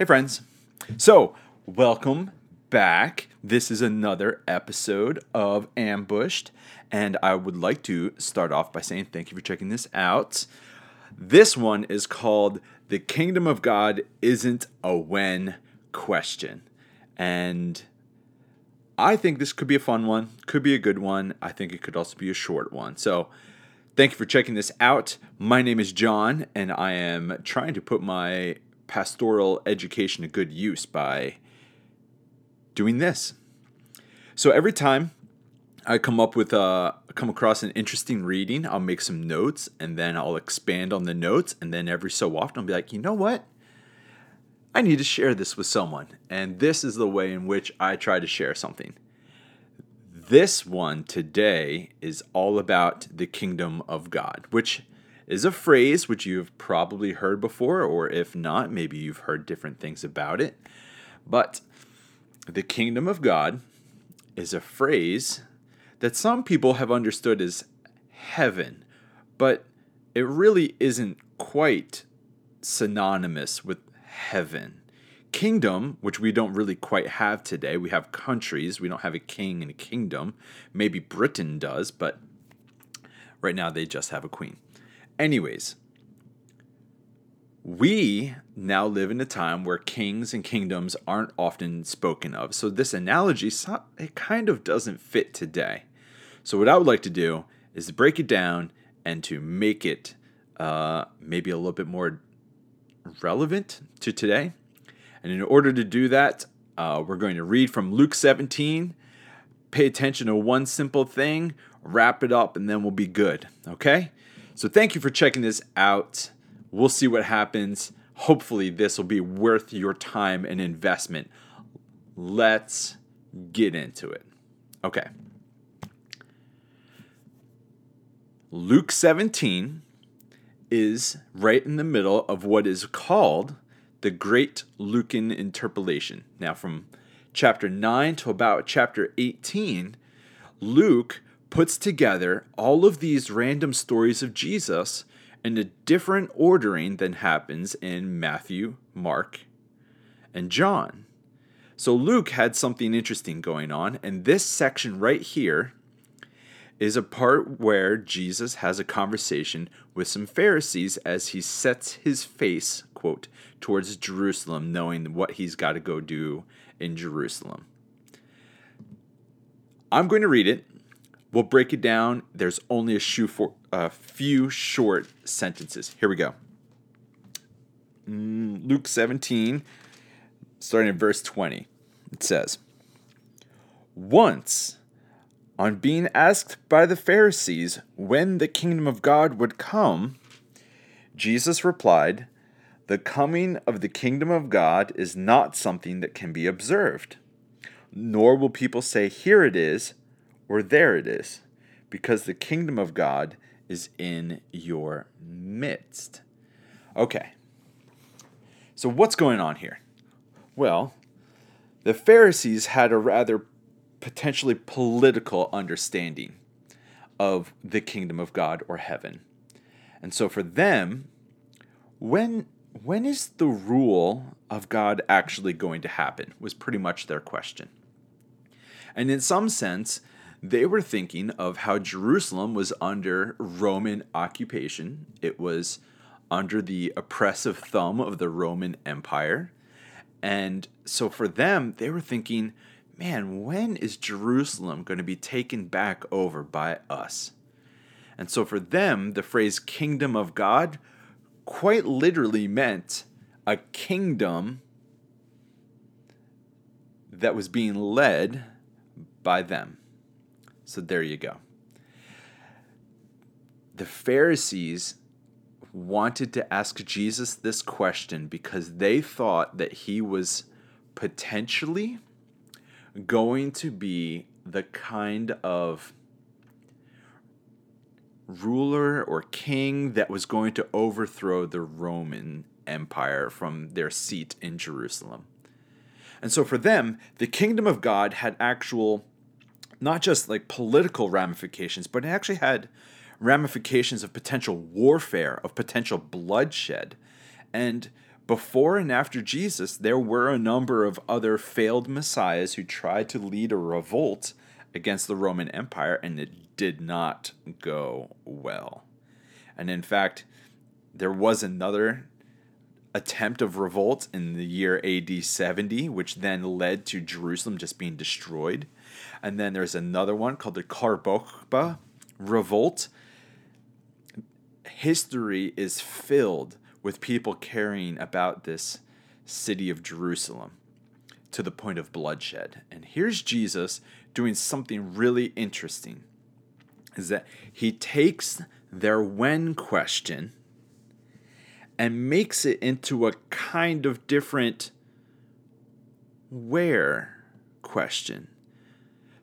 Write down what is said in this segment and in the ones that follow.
Hey, friends. So, welcome back. This is another episode of Ambushed, and I would like to start off by saying thank you for checking this out. This one is called The Kingdom of God Isn't a When Question. And I think this could be a fun one, could be a good one. I think it could also be a short one. So, thank you for checking this out. My name is John, and I am trying to put my pastoral education to good use by doing this. So every time I come up with a come across an interesting reading, I'll make some notes and then I'll expand on the notes and then every so often I'll be like, "You know what? I need to share this with someone." And this is the way in which I try to share something. This one today is all about the kingdom of God, which is a phrase which you've probably heard before, or if not, maybe you've heard different things about it. But the kingdom of God is a phrase that some people have understood as heaven, but it really isn't quite synonymous with heaven. Kingdom, which we don't really quite have today, we have countries, we don't have a king and a kingdom. Maybe Britain does, but right now they just have a queen. Anyways, we now live in a time where kings and kingdoms aren't often spoken of. So this analogy it kind of doesn't fit today. So what I would like to do is to break it down and to make it uh, maybe a little bit more relevant to today. And in order to do that, uh, we're going to read from Luke 17. Pay attention to one simple thing, wrap it up, and then we'll be good. Okay? So thank you for checking this out. We'll see what happens. Hopefully, this will be worth your time and investment. Let's get into it. Okay. Luke 17 is right in the middle of what is called the Great Lucan Interpolation. Now, from chapter 9 to about chapter 18, Luke puts together all of these random stories of Jesus in a different ordering than happens in Matthew, Mark, and John. So Luke had something interesting going on, and this section right here is a part where Jesus has a conversation with some Pharisees as he sets his face, quote, towards Jerusalem, knowing what he's got to go do in Jerusalem. I'm going to read it We'll break it down. There's only a for, a few short sentences. Here we go. Mm, Luke 17, starting in verse 20. It says, Once, on being asked by the Pharisees when the kingdom of God would come, Jesus replied, The coming of the kingdom of God is not something that can be observed, nor will people say, Here it is or there it is, because the kingdom of God is in your midst. Okay. So, what's going on here? Well, the Pharisees had a rather potentially political understanding of the kingdom of God or heaven. And so for them, when when is the rule of God actually going to happen was pretty much their question. And in some sense, they were thinking of how Jerusalem was under Roman occupation. It was under the oppressive thumb of the Roman Empire. And so for them, they were thinking, man, when is Jerusalem going to be taken back over by us? And so for them, the phrase kingdom of God quite literally meant a kingdom that was being led by them. So there you go. The Pharisees wanted to ask Jesus this question because they thought that he was potentially going to be the kind of ruler or king that was going to overthrow the Roman Empire from their seat in Jerusalem. And so for them, the kingdom of God had actual not just like political ramifications, but it actually had ramifications of potential warfare, of potential bloodshed. And before and after Jesus, there were a number of other failed messiahs who tried to lead a revolt against the Roman Empire, and it did not go well. And in fact, there was another attempt of revolt in the year AD 70, which then led to Jerusalem just being destroyed. And then there's another one called the Bar revolt. History is filled with people caring about this city of Jerusalem to the point of bloodshed. And here's Jesus doing something really interesting is that he takes their when question and makes it into a kind of different where question.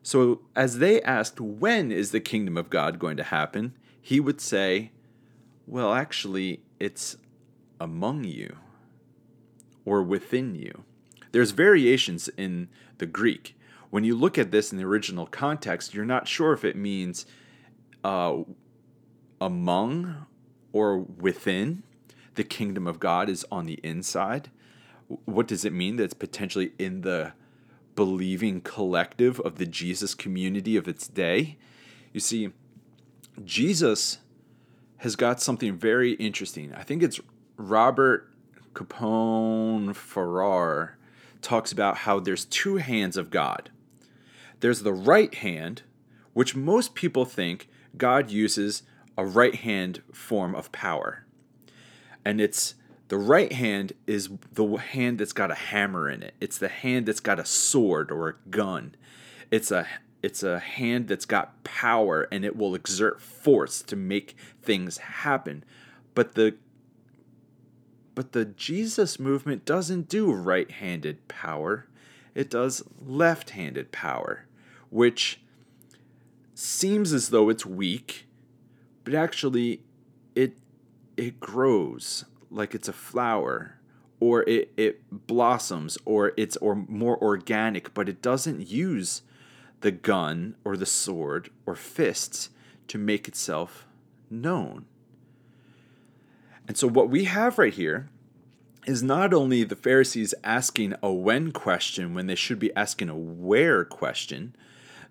So, as they asked, when is the kingdom of God going to happen? He would say, well, actually, it's among you or within you. There's variations in the Greek. When you look at this in the original context, you're not sure if it means uh, among or within the kingdom of God is on the inside. What does it mean that it's potentially in the believing collective of the Jesus community of its day? You see, Jesus has got something very interesting. I think it's Robert Capon Farrar talks about how there's two hands of God. There's the right hand, which most people think God uses a right hand form of power and it's the right hand is the hand that's got a hammer in it. It's the hand that's got a sword or a gun. It's a it's a hand that's got power and it will exert force to make things happen. But the but the Jesus movement doesn't do right-handed power. It does left-handed power, which seems as though it's weak, but actually it it grows like it's a flower or it, it blossoms or it's or more organic but it doesn't use the gun or the sword or fists to make itself known. And so what we have right here is not only the pharisees asking a when question when they should be asking a where question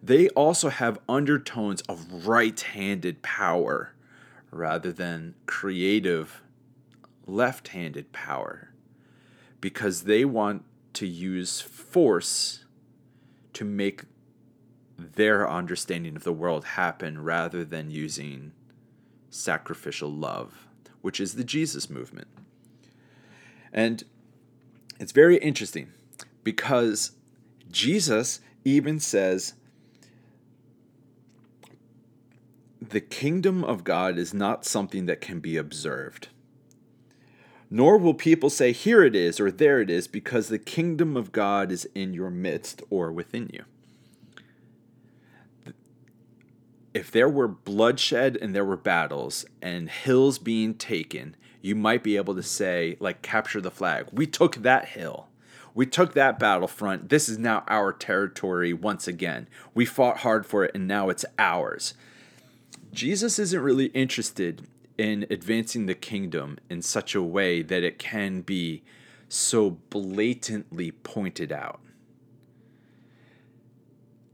they also have undertones of right-handed power rather than creative left handed power because they want to use force to make their understanding of the world happen rather than using sacrificial love, which is the Jesus movement. And it's very interesting because Jesus even says the kingdom of God is not something that can be observed. Nor will people say, Here it is, or there it is, because the kingdom of God is in your midst or within you. If there were bloodshed and there were battles and hills being taken, you might be able to say, like, capture the flag. We took that hill. We took that battlefront. This is now our territory once again. We fought hard for it and now it's ours. Jesus isn't really interested in advancing the kingdom in such a way that it can be so blatantly pointed out.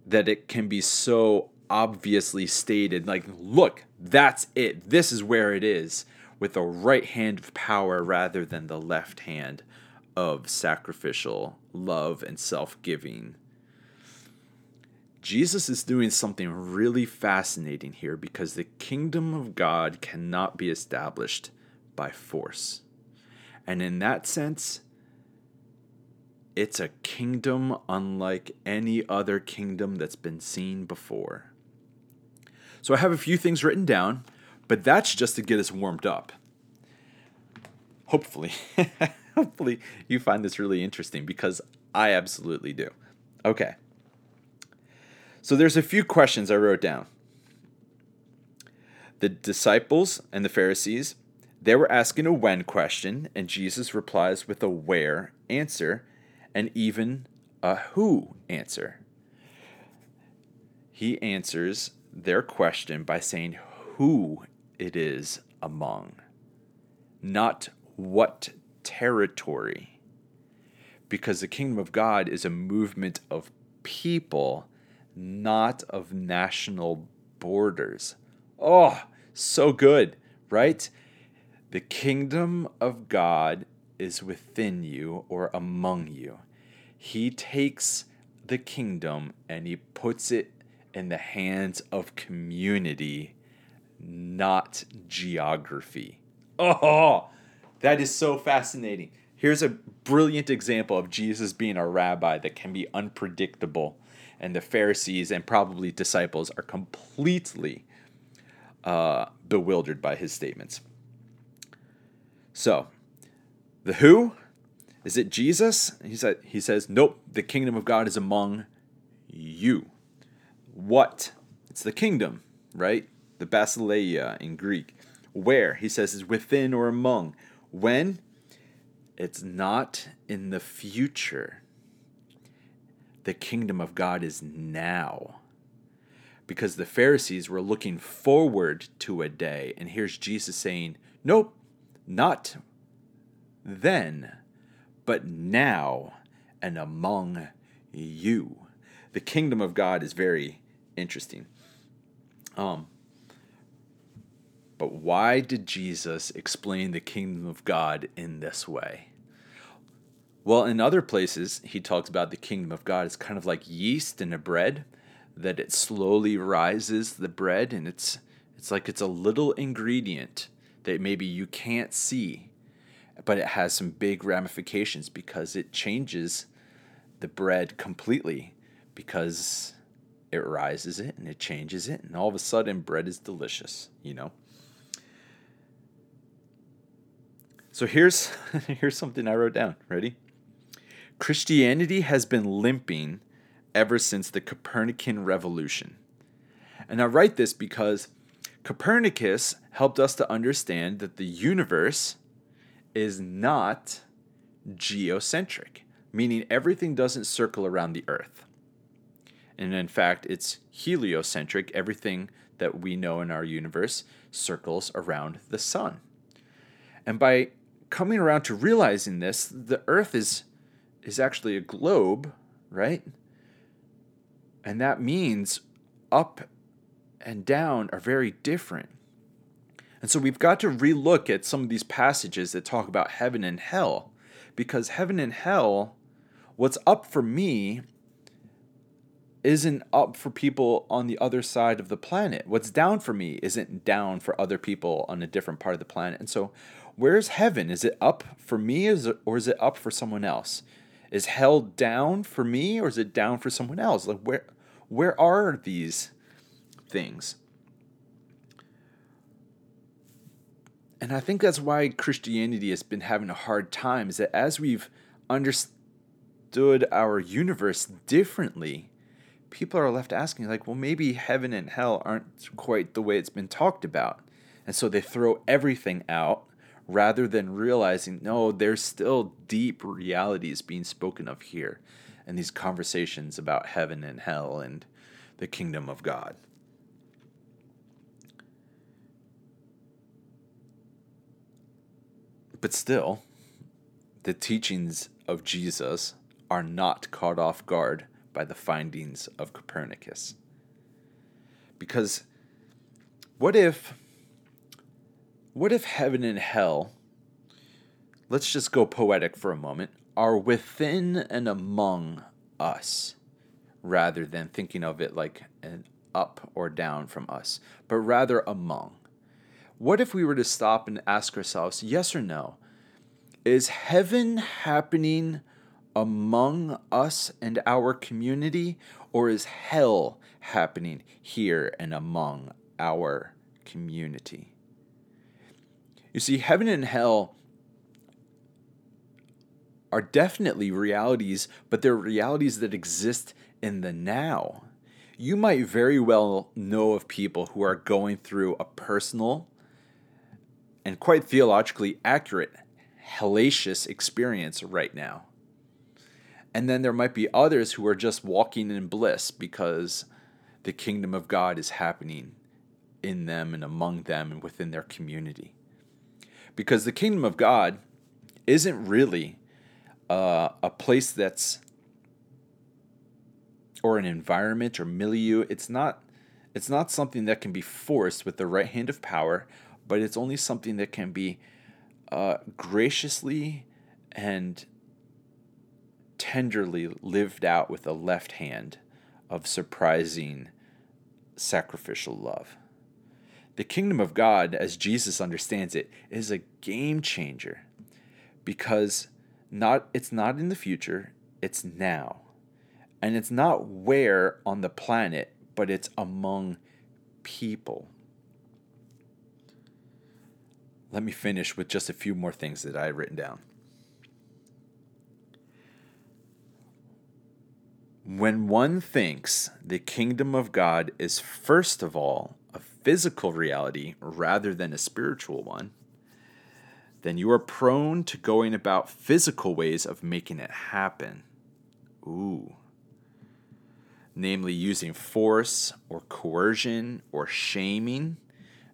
That it can be so obviously stated like, look, that's it. This is where it is, with the right hand of power rather than the left hand of sacrificial love and self giving Jesus is doing something really fascinating here because the kingdom of God cannot be established by force. And in that sense, it's a kingdom unlike any other kingdom that's been seen before. So I have a few things written down, but that's just to get us warmed up. Hopefully, hopefully you find this really interesting because I absolutely do. Okay. So there's a few questions I wrote down. The disciples and the Pharisees, they were asking a when question, and Jesus replies with a where answer and even a who answer. He answers their question by saying who it is among, not what territory. Because the kingdom of God is a movement of people, not of national borders. Oh, so good, right? The kingdom of God is within you or among you. He takes the kingdom and he puts it in the hands of community, not geography. Oh, that is so fascinating. Here's a brilliant example of Jesus being a rabbi that can be unpredictable, and the Pharisees and probably disciples are completely uh, bewildered by his statements. So, the who is it Jesus? He said he says, "Nope, the kingdom of God is among you." What? It's the kingdom, right? The basileia in Greek. Where? He says is within or among. When? It's not in the future. The kingdom of God is now. Because the Pharisees were looking forward to a day. And here's Jesus saying, Nope, not then, but now and among you. The kingdom of God is very interesting. Um, but why did Jesus explain the kingdom of God in this way? Well, in other places, he talks about the kingdom of God as kind of like yeast in a bread, that it slowly rises the bread, and it's it's like it's a little ingredient that maybe you can't see, but it has some big ramifications because it changes the bread completely because it rises it and it changes it, and all of a sudden, bread is delicious, you know? So here's here's something I wrote down. Ready? Christianity has been limping ever since the Copernican revolution. And I write this because Copernicus helped us to understand that the universe is not geocentric, meaning everything doesn't circle around the earth. And in fact, it's heliocentric. Everything that we know in our universe circles around the sun. And by coming around to realizing this, the earth is is actually a globe, right? And that means up and down are very different. And so we've got to relook at some of these passages that talk about heaven and hell because heaven and hell what's up for me isn't up for people on the other side of the planet. What's down for me isn't down for other people on a different part of the planet. And so, where's heaven? Is it up for me or is it up for someone else? Is hell down for me or is it down for someone else? Like where where are these things? And I think that's why Christianity has been having a hard time is that as we've understood our universe differently, people are left asking, like, well, maybe heaven and hell aren't quite the way it's been talked about. And so they throw everything out rather than realizing, no, there's still deep realities being spoken of here and these conversations about heaven and hell and the kingdom of God. But still, the teachings of Jesus are not caught off guard by the findings of Copernicus. Because what if what if heaven and hell let's just go poetic for a moment are within and among us rather than thinking of it like an up or down from us, but rather among. What if we were to stop and ask ourselves, yes or no? Is heaven happening among us and our community, or is hell happening here and among our community? You see, heaven and hell are definitely realities, but they're realities that exist in the now. You might very well know of people who are going through a personal and quite theologically accurate hellacious experience right now. And then there might be others who are just walking in bliss because the kingdom of God is happening in them and among them and within their community. Because the kingdom of God isn't really uh, a place that's or an environment or milieu. It's not it's not something that can be forced with the right hand of power, but it's only something that can be uh, graciously and tenderly lived out with a left hand of surprising sacrificial love. The kingdom of God, as Jesus understands it, is a game changer because not it's not in the future, it's now. And it's not where on the planet, but it's among people. Let me finish with just a few more things that I had written down. When one thinks the kingdom of God is first of all physical reality rather than a spiritual one, then you are prone to going about physical ways of making it happen. Ooh. Namely, using force or coercion or shaming.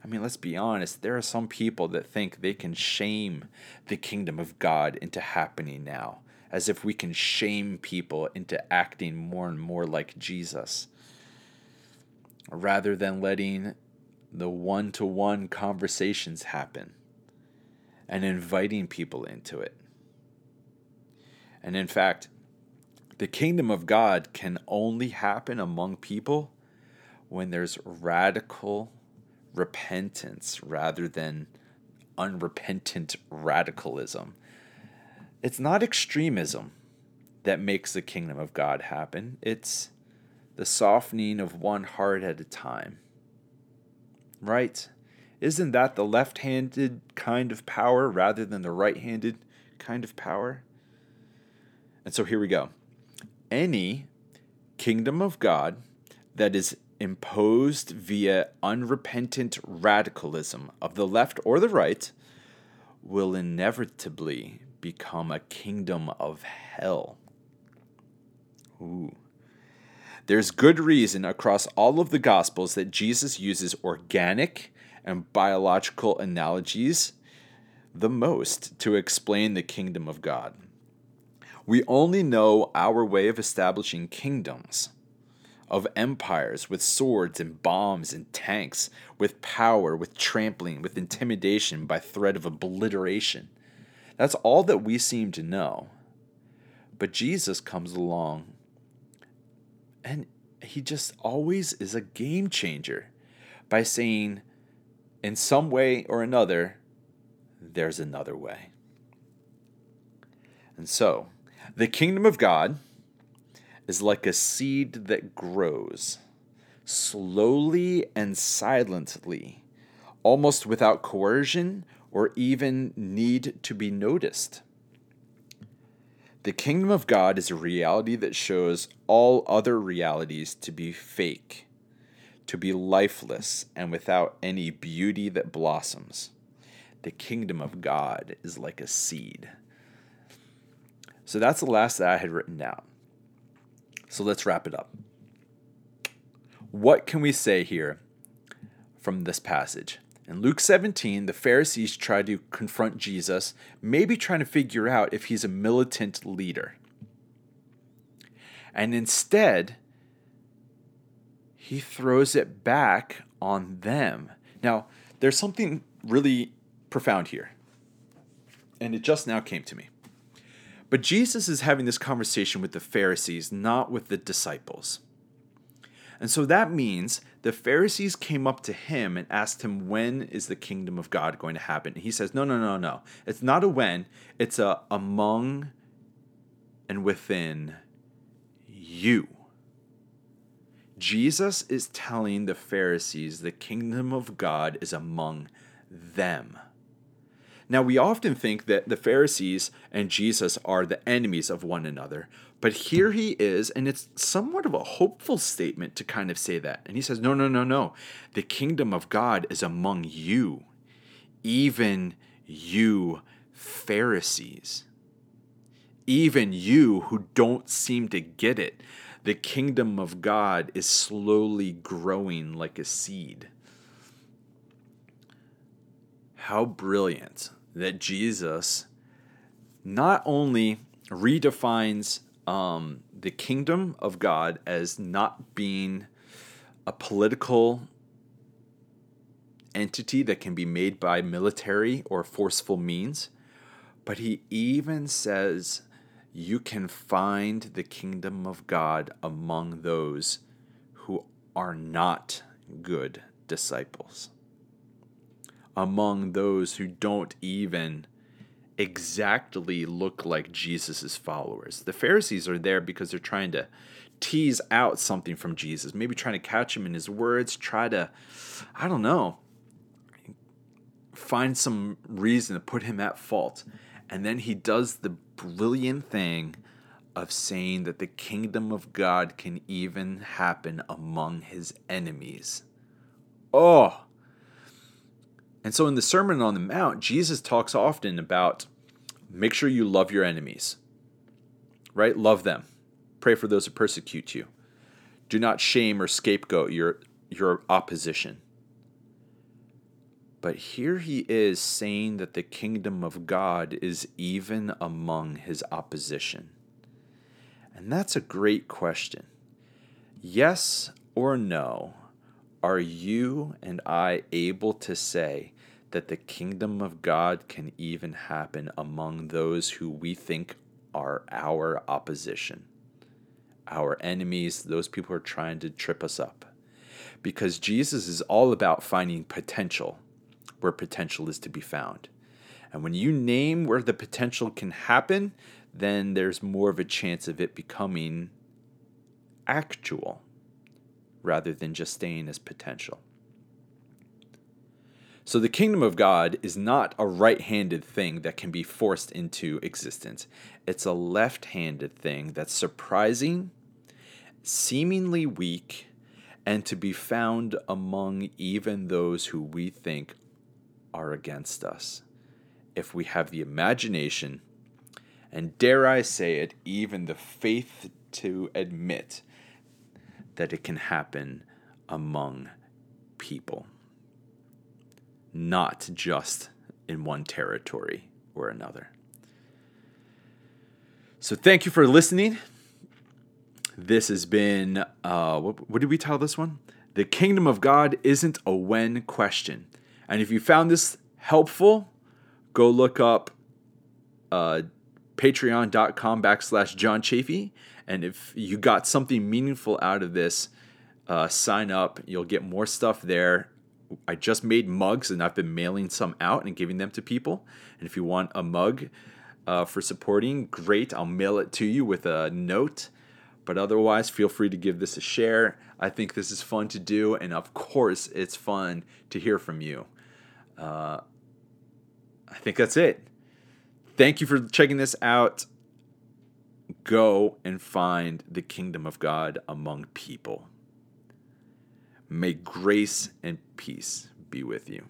I mean, let's be honest, there are some people that think they can shame the kingdom of God into happening now as if we can shame people into acting more and more like Jesus, rather than letting the one to one conversations happen and inviting people into it. And in fact, the kingdom of God can only happen among people when there's radical repentance rather than unrepentant radicalism. It's not extremism that makes the kingdom of God happen, it's the softening of one heart at a time. Right? Isn't that the left handed kind of power rather than the right handed kind of power? And so here we go. Any kingdom of God that is imposed via unrepentant radicalism of the left or the right will inevitably become a kingdom of hell. Ooh. There's good reason across all of the Gospels that Jesus uses organic and biological analogies the most to explain the kingdom of God. We only know our way of establishing kingdoms, of empires with swords and bombs and tanks, with power, with trampling, with intimidation by threat of obliteration. That's all that we seem to know. But Jesus comes along and he just always is a game changer by saying, in some way or another, there's another way. And so, the kingdom of God is like a seed that grows slowly and silently, almost without coercion or even need to be noticed. The kingdom of God is a reality that shows all other realities to be fake, to be lifeless, and without any beauty that blossoms. The kingdom of God is like a seed. So that's the last that I had written down. So let's wrap it up. What can we say here from this passage? In Luke 17, the Pharisees try to confront Jesus, maybe trying to figure out if he's a militant leader. And instead, he throws it back on them. Now, there's something really profound here, and it just now came to me. But Jesus is having this conversation with the Pharisees, not with the disciples. And so that means the Pharisees came up to him and asked him, When is the kingdom of God going to happen? And he says, No, no, no, no. It's not a when, it's a among and within you. Jesus is telling the Pharisees the kingdom of God is among them. Now, we often think that the Pharisees and Jesus are the enemies of one another, but here he is, and it's somewhat of a hopeful statement to kind of say that. And he says, No, no, no, no. The kingdom of God is among you, even you Pharisees. Even you who don't seem to get it. The kingdom of God is slowly growing like a seed. How brilliant that Jesus not only redefines um, the kingdom of God as not being a political entity that can be made by military or forceful means, but he even says you can find the kingdom of God among those who are not good disciples, among those who don't even exactly look like Jesus' followers. The Pharisees are there because they're trying to tease out something from Jesus, maybe trying to catch him in his words, try to, I don't know, find some reason to put him at fault. And then he does the brilliant thing of saying that the kingdom of God can even happen among his enemies. Oh! And so in the Sermon on the Mount, Jesus talks often about make sure you love your enemies, right? Love them. Pray for those who persecute you. Do not shame or scapegoat your, your opposition. But here he is saying that the kingdom of God is even among his opposition. And that's a great question. Yes or no, are you and I able to say that the kingdom of God can even happen among those who we think are our opposition, our enemies, those people who are trying to trip us up? Because Jesus is all about finding potential where potential is to be found. And when you name where the potential can happen, then there's more of a chance of it becoming actual rather than just staying as potential. So the kingdom of God is not a right handed thing that can be forced into existence, it's a left handed thing that's surprising, seemingly weak, and to be found among even those who we think are against us. If we have the imagination, and dare I say it, even the faith to admit that it can happen among people, not just in one territory or another. So, thank you for listening. This has been, uh, what, what did we title this one? The kingdom of God isn't a when question. And if you found this helpful, go look up uh, patreon.com backslash John Chafee. And if you got something meaningful out of this, uh, sign up. You'll get more stuff there. I just made mugs and I've been mailing some out and giving them to people. And if you want a mug uh, for supporting, great. I'll mail it to you with a note. But otherwise, feel free to give this a share. I think this is fun to do. And of course, it's fun to hear from you. Uh, I think that's it. Thank you for checking this out. Go and find the kingdom of God among people. May grace and peace be with you.